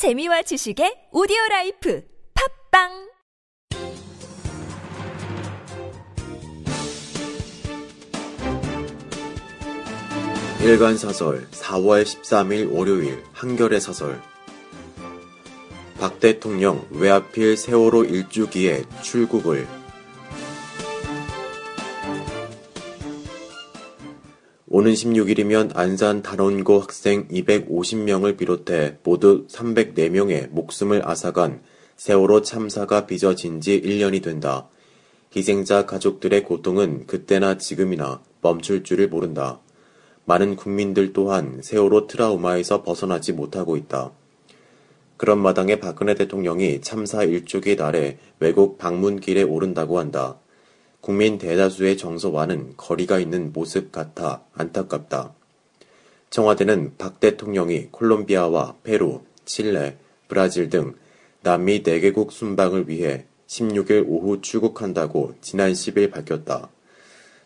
재미와 지식의 오디오 라이프 팟빵! 일간 사설 4월 13일 월요일 한겨레 사설. 박 대통령 왜 하필 세월호 일주기에 출국을 오는 16일이면 안산 단원고 학생 250명을 비롯해 모두 304명의 목숨을 앗아간 세월호 참사가 빚어진 지 1년이 된다. 희생자 가족들의 고통은 그때나 지금이나 멈출 줄을 모른다. 많은 국민들 또한 세월호 트라우마에서 벗어나지 못하고 있다. 그런 마당에 박근혜 대통령이 참사 일주기 날에 외국 방문길에 오른다고 한다. 국민 대다수의 정서와는 거리가 있는 모습 같아 안타깝다. 청와대는 박 대통령이 콜롬비아와 페루, 칠레, 브라질 등 남미 4개국 순방을 위해 16일 오후 출국한다고 지난 10일 밝혔다.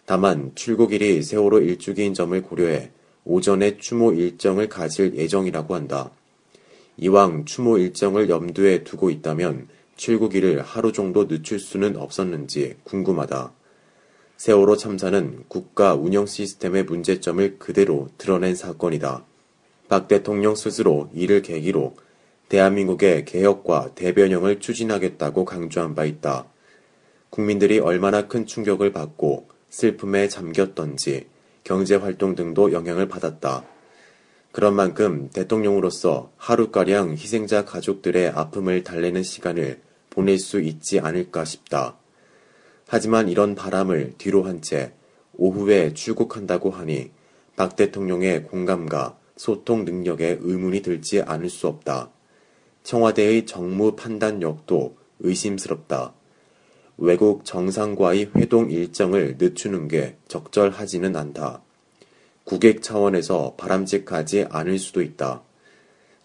다만 출국일이 세월호 일주기인 점을 고려해 오전에 추모 일정을 가질 예정이라고 한다. 이왕 추모 일정을 염두에 두고 있다면 출국일을 하루 정도 늦출 수는 없었는지 궁금하다. 세월호 참사는 국가 운영 시스템의 문제점을 그대로 드러낸 사건이다. 박 대통령 스스로 이를 계기로 대한민국의 개혁과 대변형을 추진하겠다고 강조한 바 있다. 국민들이 얼마나 큰 충격을 받고 슬픔에 잠겼던지 경제 활동 등도 영향을 받았다. 그런 만큼 대통령으로서 하루가량 희생자 가족들의 아픔을 달래는 시간을 보낼 수 있지 않을까 싶다. 하지만 이런 바람을 뒤로 한 채 오후에 출국한다고 하니 박 대통령의 공감과 소통 능력에 의문이 들지 않을 수 없다. 청와대의 정무 판단력도 의심스럽다. 외국 정상과의 회동 일정을 늦추는 게 적절하지는 않다. 국익 차원에서 바람직하지 않을 수도 있다.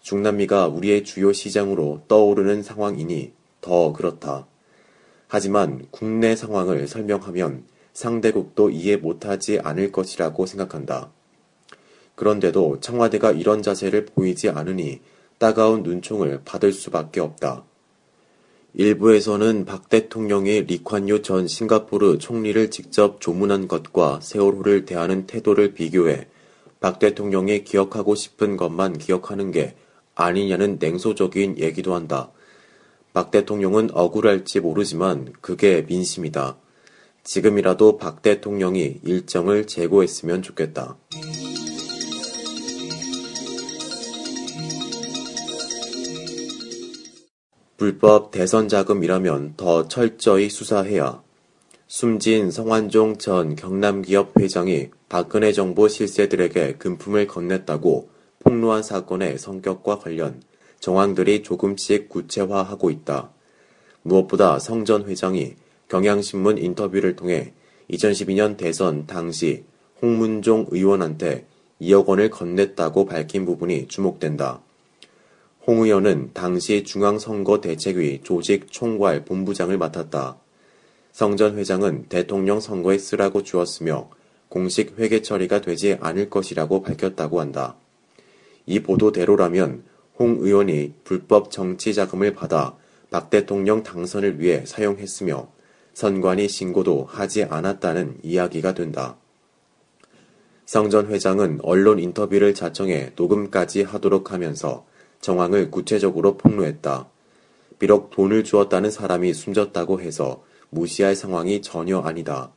중남미가 우리의 주요 시장으로 떠오르는 상황이니 더 그렇다. 하지만 국내 상황을 설명하면 상대국도 이해 못하지 않을 것이라고 생각한다. 그런데도 청와대가 이런 자세를 보이지 않으니 따가운 눈총을 받을 수밖에 없다. 일부에서는 박 대통령이 리콴유 전 싱가포르 총리를 직접 조문한 것과 세월호를 대하는 태도를 비교해 박 대통령이 기억하고 싶은 것만 기억하는 게 아니냐는 냉소적인 얘기도 한다. 박 대통령은 억울할지 모르지만 그게 민심이다. 지금이라도 박 대통령이 일정을 재고했으면 좋겠다. 불법 대선 자금이라면 더 철저히 수사해야 숨진 성완종 전 경남기업 회장이 박근혜 정부 실세들에게 금품을 건넸다고 폭로한 사건의 성격과 관련 정황들이 조금씩 구체화하고 있다. 무엇보다 성 전 회장이 경향신문 인터뷰를 통해 2012년 대선 당시 홍문종 의원한테 2억 원을 건넸다고 밝힌 부분이 주목된다. 홍 의원은 당시 중앙선거대책위 조직총괄 본부장을 맡았다. 성 전 회장은 대통령 선거에 쓰라고 주었으며 공식 회계 처리가 되지 않을 것이라고 밝혔다고 한다. 이 보도대로라면 홍 의원이 불법 정치 자금을 받아 박 대통령 당선을 위해 사용했으며 선관위 신고도 하지 않았다는 이야기가 된다. 성전 회장은 언론 인터뷰를 자청해 녹음까지 하도록 하면서 정황을 구체적으로 폭로했다. 비록 돈을 주었다는 사람이 숨졌다고 해서 무시할 상황이 전혀 아니다.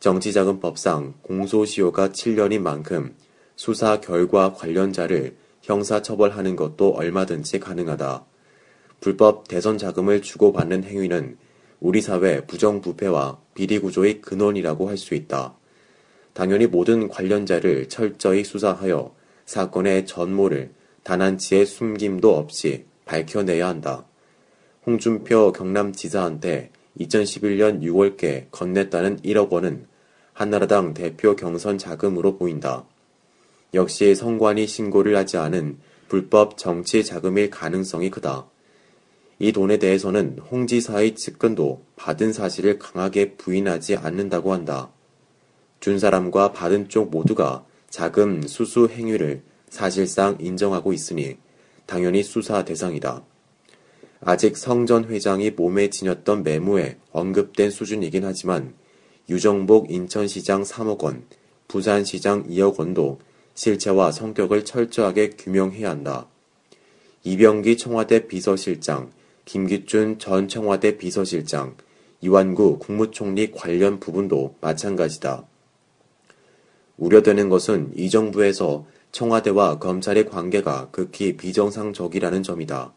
정치자금법상 공소시효가 7년인 만큼 수사 결과 관련자를 형사처벌하는 것도 얼마든지 가능하다. 불법 대선 자금을 주고받는 행위는 우리 사회 부정부패와 비리구조의 근원이라고 할 수 있다. 당연히 모든 관련자를 철저히 수사하여 사건의 전모를 단 한 치의 숨김도 없이 밝혀내야 한다. 홍준표 경남지사한테 2011년 6월께 건넸다는 1억 원은 한나라당 대표 경선 자금으로 보인다. 역시 성관이 신고를 하지 않은 불법 정치 자금일 가능성이 크다. 이 돈에 대해서는 홍 지사의 측근도 받은 사실을 강하게 부인하지 않는다고 한다. 준 사람과 받은 쪽 모두가 자금 수수 행위를 사실상 인정하고 있으니 당연히 수사 대상이다. 아직 성전 회장이 몸에 지녔던 메모에 언급된 수준이긴 하지만 유정복 인천시장 3억 원, 부산시장 2억 원도 실체와 성격을 철저하게 규명해야 한다. 이병기 청와대 비서실장, 김기춘 전 청와대 비서실장, 이완구 국무총리 관련 부분도 마찬가지다. 우려되는 것은 이 정부에서 청와대와 검찰의 관계가 극히 비정상적이라는 점이다.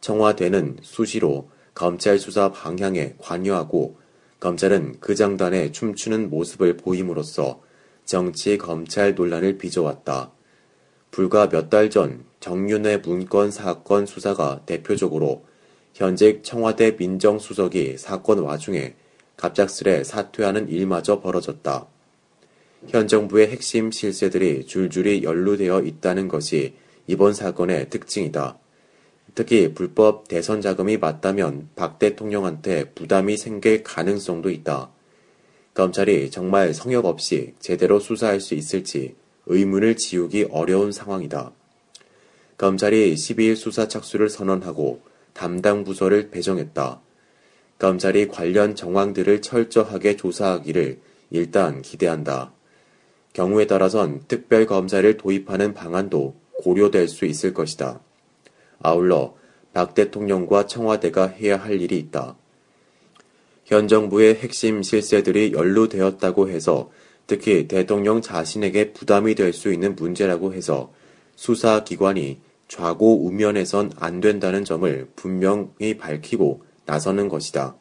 청와대는 수시로 검찰 수사 방향에 관여하고 검찰은 그 장단에 춤추는 모습을 보임으로써 정치 검찰 논란을 빚어왔다. 불과 몇 달 전 정윤회 문건 사건 수사가 대표적으로 현직 청와대 민정수석이 사건 와중에 갑작스레 사퇴하는 일마저 벌어졌다. 현 정부의 핵심 실세들이 줄줄이 연루되어 있다는 것이 이번 사건의 특징이다. 특히 불법 대선 자금이 맞다면 박 대통령한테 부담이 생길 가능성도 있다. 검찰이 정말 성역 없이 제대로 수사할 수 있을지 의문을 지우기 어려운 상황이다. 검찰이 12일 수사 착수를 선언하고 담당 부서를 배정했다. 검찰이 관련 정황들을 철저하게 조사하기를 일단 기대한다. 경우에 따라선 특별 검사를 도입하는 방안도 고려될 수 있을 것이다. 아울러 박 대통령과 청와대가 해야 할 일이 있다. 현 정부의 핵심 실세들이 연루되었다고 해서 특히 대통령 자신에게 부담이 될 수 있는 문제라고 해서 수사기관이 좌고 우면해선 안 된다는 점을 분명히 밝히고 나서는 것이다.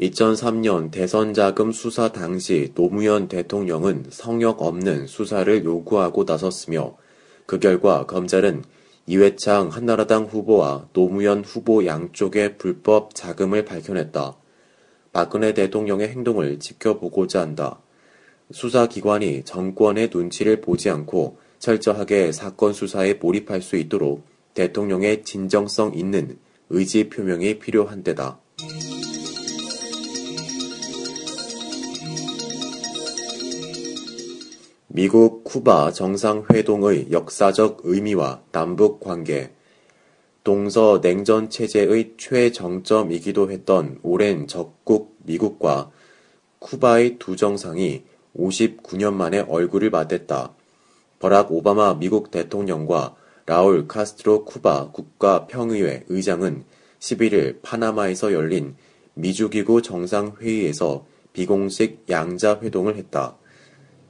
2003년 대선 자금 수사 당시 노무현 대통령은 성역 없는 수사를 요구하고 나섰으며 그 결과 검찰은 이회창 한나라당 후보와 노무현 후보 양쪽의 불법 자금을 밝혀냈다. 박근혜 대통령의 행동을 지켜보고자 한다. 수사기관이 정권의 눈치를 보지 않고 철저하게 사건 수사에 몰입할 수 있도록 대통령의 진정성 있는 의지 표명이 필요한 때다. 미국 쿠바 정상회동의 역사적 의미와 남북 관계, 동서 냉전 체제의 최정점이기도 했던 오랜 적국 미국과 쿠바의 두 정상이 59년 만에 얼굴을 맞댔다. 버락 오바마 미국 대통령과 라울 카스트로 쿠바 국가평의회 의장은 11일 파나마에서 열린 미주기구 정상회의에서 비공식 양자회동을 했다.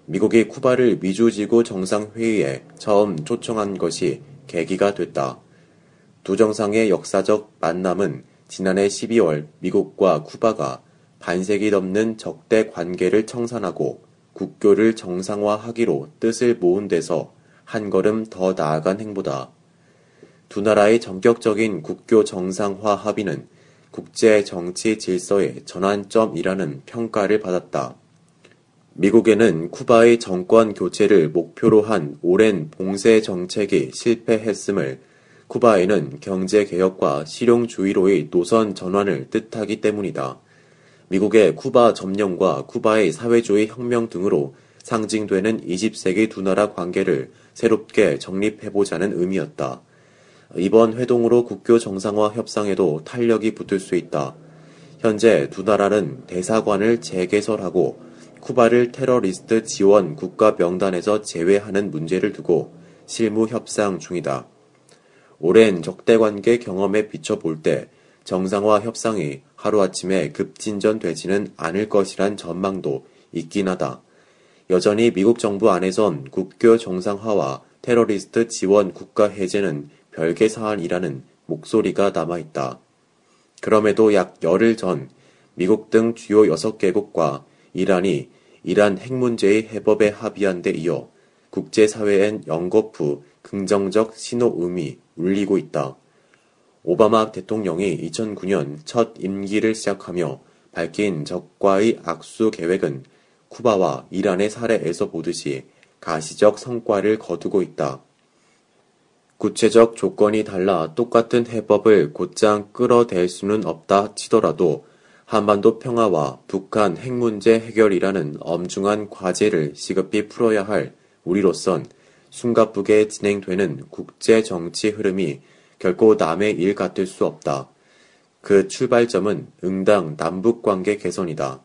미국이 쿠바를 미주지구 정상회의에 처음 초청한 것이 계기가 됐다. 두 정상의 역사적 만남은 지난해 12월 미국과 쿠바가 반세기 넘는 적대 관계를 청산하고 국교를 정상화하기로 뜻을 모은 데서 한 걸음 더 나아간 행보다. 두 나라의 전격적인 국교 정상화 합의는 국제 정치 질서의 전환점이라는 평가를 받았다. 미국에는 쿠바의 정권 교체를 목표로 한 오랜 봉쇄 정책이 실패했음을 쿠바에는 경제 개혁과 실용주의로의 노선 전환을 뜻하기 때문이다. 미국의 쿠바 점령과 쿠바의 사회주의 혁명 등으로 상징되는 20세기 두 나라 관계를 새롭게 정립해보자는 의미였다. 이번 회동으로 국교 정상화 협상에도 탄력이 붙을 수 있다. 현재 두 나라는 대사관을 재개설하고 쿠바를 테러리스트 지원 국가 명단에서 제외하는 문제를 두고 실무 협상 중이다. 오랜 적대 관계 경험에 비춰볼 때 정상화 협상이 하루아침에 급진전되지는 않을 것이란 전망도 있긴 하다. 여전히 미국 정부 안에선 국교 정상화와 테러리스트 지원 국가 해제는 별개 사안이라는 목소리가 남아있다. 그럼에도 약 열흘 전 미국 등 주요 6개국과 이란이 이란 핵 문제의 해법에 합의한 데 이어 국제사회엔 연거푸 긍정적 신호음이 울리고 있다. 오바마 대통령이 2009년 첫 임기를 시작하며 밝힌 적과의 악수 계획은 쿠바와 이란의 사례에서 보듯이 가시적 성과를 거두고 있다. 구체적 조건이 달라 똑같은 해법을 곧장 끌어댈 수는 없다 치더라도 한반도 평화와 북한 핵 문제 해결이라는 엄중한 과제를 시급히 풀어야 할 우리로선 숨가쁘게 진행되는 국제 정치 흐름이 결코 남의 일 같을 수 없다. 그 출발점은 응당 남북 관계 개선이다.